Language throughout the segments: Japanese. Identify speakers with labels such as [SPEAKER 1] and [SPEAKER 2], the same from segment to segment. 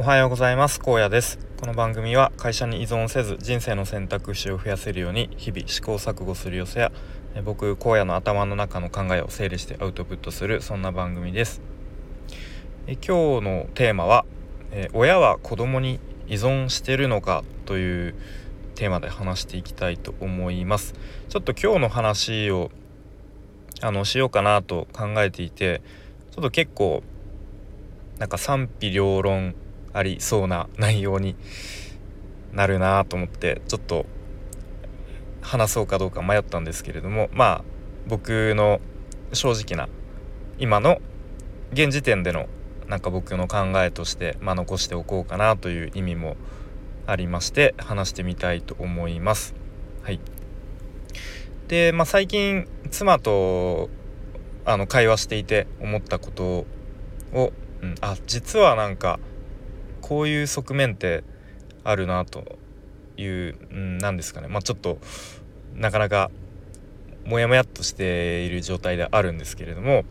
[SPEAKER 1] おはようございます。高野です。この番組は会社に依存せず人生の選択肢を増やせるように日々試行錯誤する様子や僕荒野の頭の中の考えを整理してアウトプットするそんな番組です。え今日のテーマはえ親は子供に依存してるのかというテーマで話していきたいと思います。ちょっと今日の話をあのしようかなと考えていてちょっと結構なんか賛否両論ありそうな内容になるなと思ってちょっと話そうかどうか迷ったんですけれどもまあ僕の正直な今の現時点でのなんか僕の考えとして、まあ、残しておこうかなという意味もありまして話してみたいと思います。はい、で、まあ、最近妻とあの会話していて思ったことを、うん、あ実はなんかこういう側面ってあるなという、うん、なですかね。まあちょっとなかなかモヤモヤっとしている状態であるんですけれども。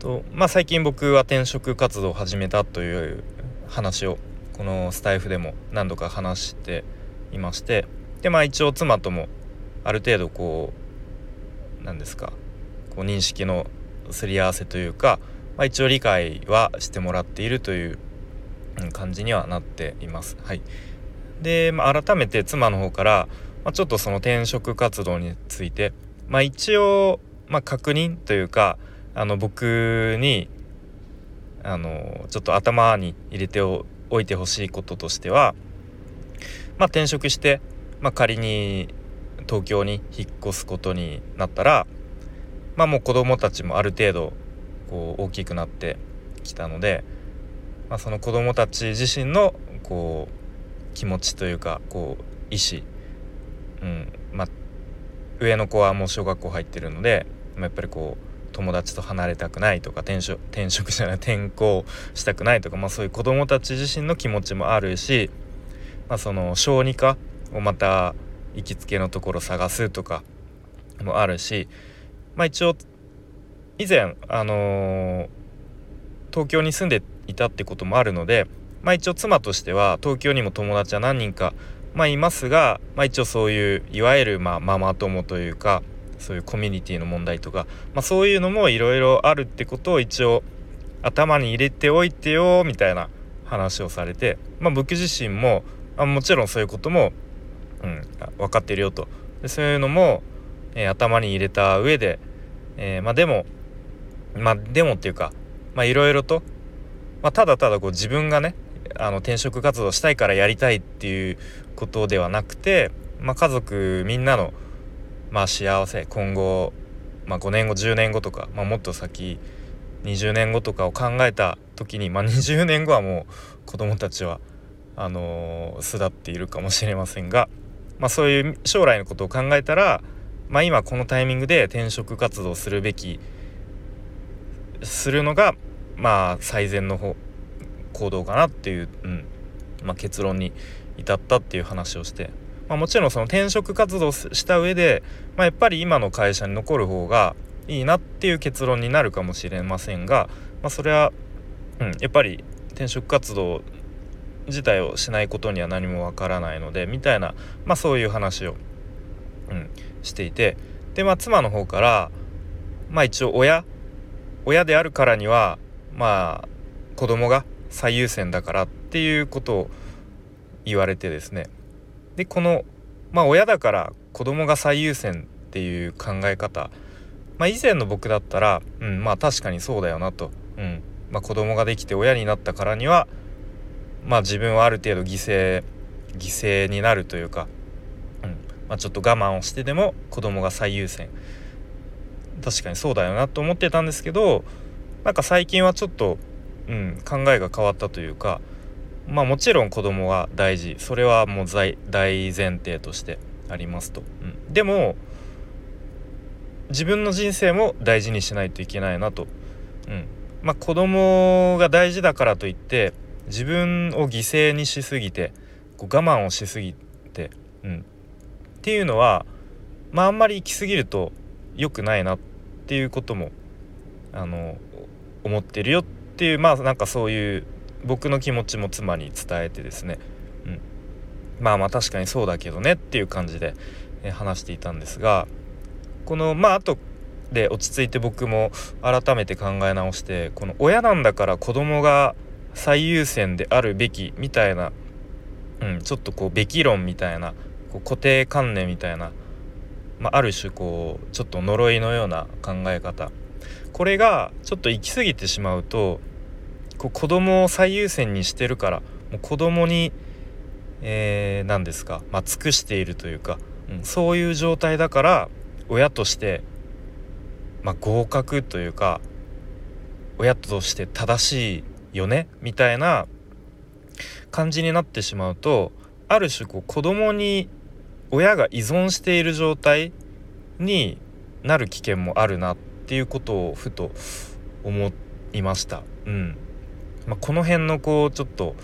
[SPEAKER 1] とまあ最近僕は転職活動を始めたという話をこのスタイフでも何度か話していまして。でまあ一応妻ともある程度こうなんですか。こう認識のすり合わせというか、まあ、一応理解はしてもらっているという感じにはなっています。はい、で、まあ、改めて妻の方から、まあ、ちょっとその転職活動について、まあ、一応、まあ、確認というかあの僕にあのちょっと頭に入れておいてほしいこととしては、まあ、転職して、まあ、仮に東京に引っ越すことになったら、まあ、もう子供たちもある程度こう大きくなってきたので、まあ、その子供たち自身のこう気持ちというかこう意思、うん。まあ、上の子はもう小学校入ってるので、まあ、やっぱりこう友達と離れたくないとか転職 転職じゃない転校したくないとか、まあ、そういう子供たち自身の気持ちもあるし、まあ、その小児科をまた行きつけのところ探すとかもあるし、まあ、一応以前、あのー、東京に住んでいたってこともあるので、まあ、一応妻としては東京にも友達は何人か、まあ、いますが、まあ、一応そういういわゆるまあママ友というかそういうコミュニティの問題とか、まあ、そういうのもいろいろあるってことを一応頭に入れておいてよみたいな話をされて、まあ、僕自身も、あ、もちろんそういうことも、うん、分かってるよと。でそういうのも、えー、頭に入れた上で、えー、まあでもまあでもっていうかいろいろと。まあ、ただただこう自分がねあの転職活動したいからやりたいっていうことではなくて、まあ、家族みんなの、まあ、幸せ今後、まあ、5年後10年後とか、まあ、もっと先20年後とかを考えた時に、まあ、20年後はもう子供たちはあのー、巣立っているかもしれませんが、まあ、そういう将来のことを考えたら、まあ、今このタイミングで転職活動するべきするのがまあ最善の方行動かなっていう、うん。まあ、結論に至ったっていう話をして、まあ、もちろんその転職活動した上で、まあ、やっぱり今の会社に残る方がいいなっていう結論になるかもしれませんが、まあ、それは、うん、やっぱり転職活動自体をしないことには何もわからないのでみたいな、まあ、そういう話を、うん、していて。で、まあ、妻の方から、まあ、一応親親であるからにはまあ子供が最優先だからっていうことを言われてですね。でこのまあ親だから子供が最優先っていう考え方。まあ以前の僕だったらうんまあ確かにそうだよなと、うんまあ、子供ができて親になったからにはまあ自分はある程度犠牲犠牲になるというか、うんまあ、ちょっと我慢をしてでも子供が最優先。確かにそうだよなと思ってたんですけどなんか最近はちょっと、うん、考えが変わったというかまあもちろん子供は大事それはもう大前提としてありますと。うん、でも自分の人生も大事にしないといけないなと。うんまあ、子供が大事だからといって自分を犠牲にしすぎてこう我慢をしすぎて、うん、っていうのは、まあ、あんまり行き過ぎると良くないなっていうこともあの思ってるよっていうまあなんかそういう僕の気持ちも妻に伝えてですね、うん、まあまあ確かにそうだけどねっていう感じで、え話していたんですがこのまああとで落ち着いて僕も改めて考え直してこの親なんだから子供が最優先であるべきみたいな、うん、ちょっとこうべき論みたいなこう固定観念みたいな、まあ、ある種こうちょっと呪いのような考え方。これがちょっと行き過ぎてしまうとこう子供を最優先にしてるからもう子供に、えー、何ですか、まあ、尽くしているというか、うん、そういう状態だから親としてまあ、合格というか親として正しいよねみたいな感じになってしまうとある種こう子供に親が依存している状態になる危険もあるなっていうことをふと思いました。うん。まあ、この辺のこうちょっと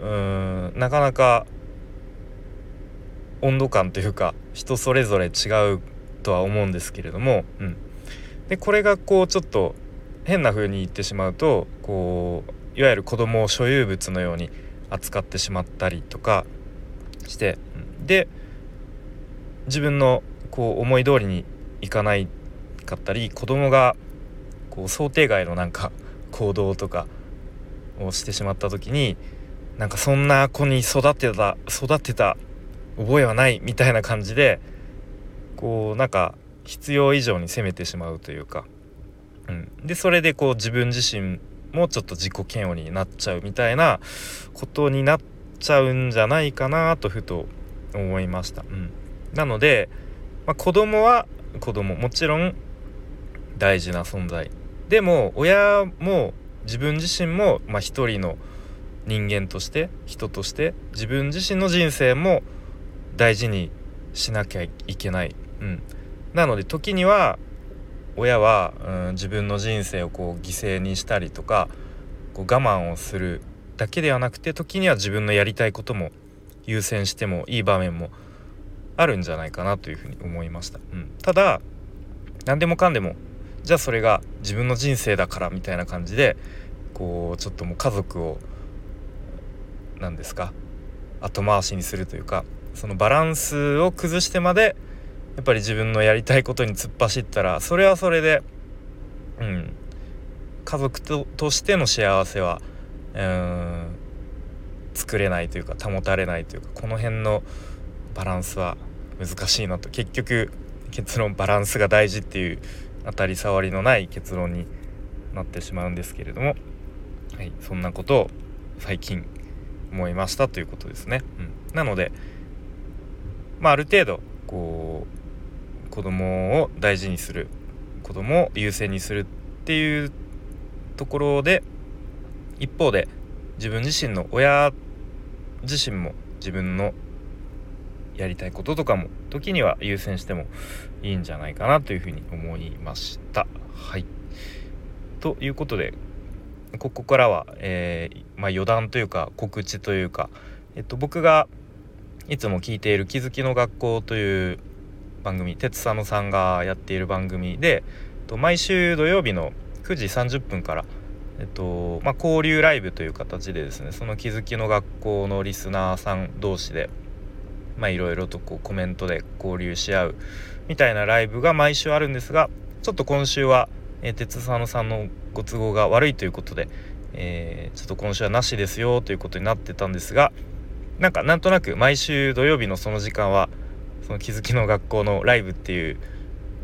[SPEAKER 1] うーんなかなか温度感というか人それぞれ違うとは思うんですけれども、うん、でこれがこうちょっと変な風に言ってしまうとこういわゆる子供を所有物のように扱ってしまったりとかしてで自分のこう思い通りにいかないかったり子供がこう想定外のなんか行動とかをしてしまった時になんかそんな子に育てた育てた覚えはないみたいな感じでこうなんか必要以上に責めてしまうというか、うん、でそれでこう自分自身もちょっと自己嫌悪になっちゃうみたいなことになっちゃうんじゃないかなとふと思いました。うん、なので、まあ、子供は子供。もちろん大事な存在。でも親も自分自身も、まあ、一人の人間として人として自分自身の人生も大事にしなきゃいけない、うん、なので時には親は、うん、自分の人生をこう犠牲にしたりとかこう我慢をするだけではなくて時には自分のやりたいことも優先してもいい場面もあるんじゃないかなというふうに思いました。うん、ただ何でもかんでもじゃあそれが自分の人生だからみたいな感じでこうちょっともう家族を何ですか後回しにするというかそのバランスを崩してまでやっぱり自分のやりたいことに突っ走ったらそれはそれでうん家族ととしての幸せはうん作れないというか保たれないというかこの辺のバランスは難しいなと結局結論バランスが大事っていう当たり障りのない結論になってしまうんですけれども、はい、そんなことを最近思いましたということですね。うん、なので、まあ、ある程度こう子供を大事にする子供を優先にするっていうところで一方で自分自身の親自身も自分のやりたいこととかも時には優先してもいいんじゃないかなというふうに思いました。はいということでここからは、えー、まあ、余談というか告知というか、えっと、僕がいつも聞いている気づきの学校という番組鉄佐野さんがやっている番組で毎週土曜日の9時30分から、えっとまあ、交流ライブという形でですねその気づきの学校のリスナーさん同士でいろいろとこうコメントで交流し合うみたいなライブが毎週あるんですがちょっと今週は、えー、鉄佐野さんのご都合が悪いということで、えー、ちょっと今週はなしですよということになってたんですがなんかなんとなく毎週土曜日のその時間はその気づきの学校のライブっていう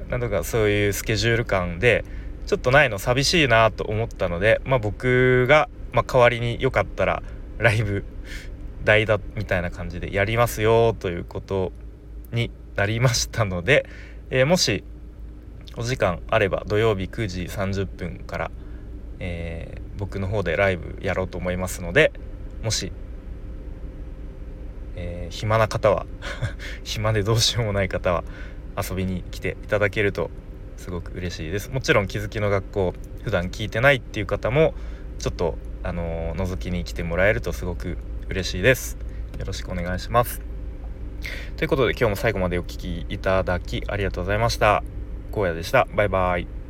[SPEAKER 1] なんとかそういうスケジュール感でちょっとないの寂しいなと思ったので、まあ、僕が、まあ、代わりによかったらライブ代打みたいな感じでやりますよということになりましたので、えー、もしお時間あれば土曜日9時30分から、えー、僕の方でライブやろうと思いますのでもしえー、暇な方は 暇でどうしようもない方は遊びに来ていただけるとすごく嬉しいです。もちろん気づきの学校普段聞いてないっていう方もちょっとあのー、覗きに来てもらえるとすごく嬉しいです。よろしくお願いします。ということで今日も最後までお聴きいただきありがとうございました。荒野でした。バイバイ。